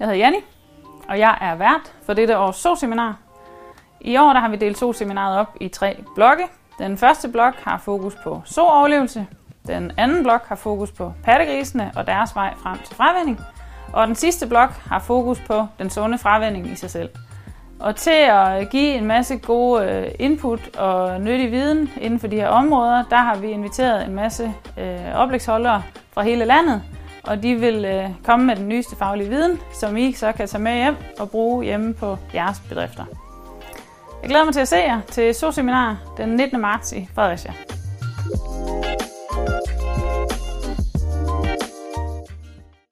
Jeg hedder Janni, og jeg er vært for dette års SO-seminar. I år der har vi delt SO-seminaret op i tre blokke. Den første blok har fokus på SO-overlevelse. Den anden blok har fokus på pattegrisene og deres vej frem til fravænding, Og den sidste blok har fokus på den sunde fravænding i sig selv. Og til at give en masse gode øh, input og nyttig viden inden for de her områder, der har vi inviteret en masse øh, oplægsholdere fra hele landet, og de vil øh, komme med den nyeste faglige viden, som I så kan tage med hjem og bruge hjemme på jeres bedrifter. Jeg glæder mig til at se jer til SO-seminar den 19. marts i Fredericia.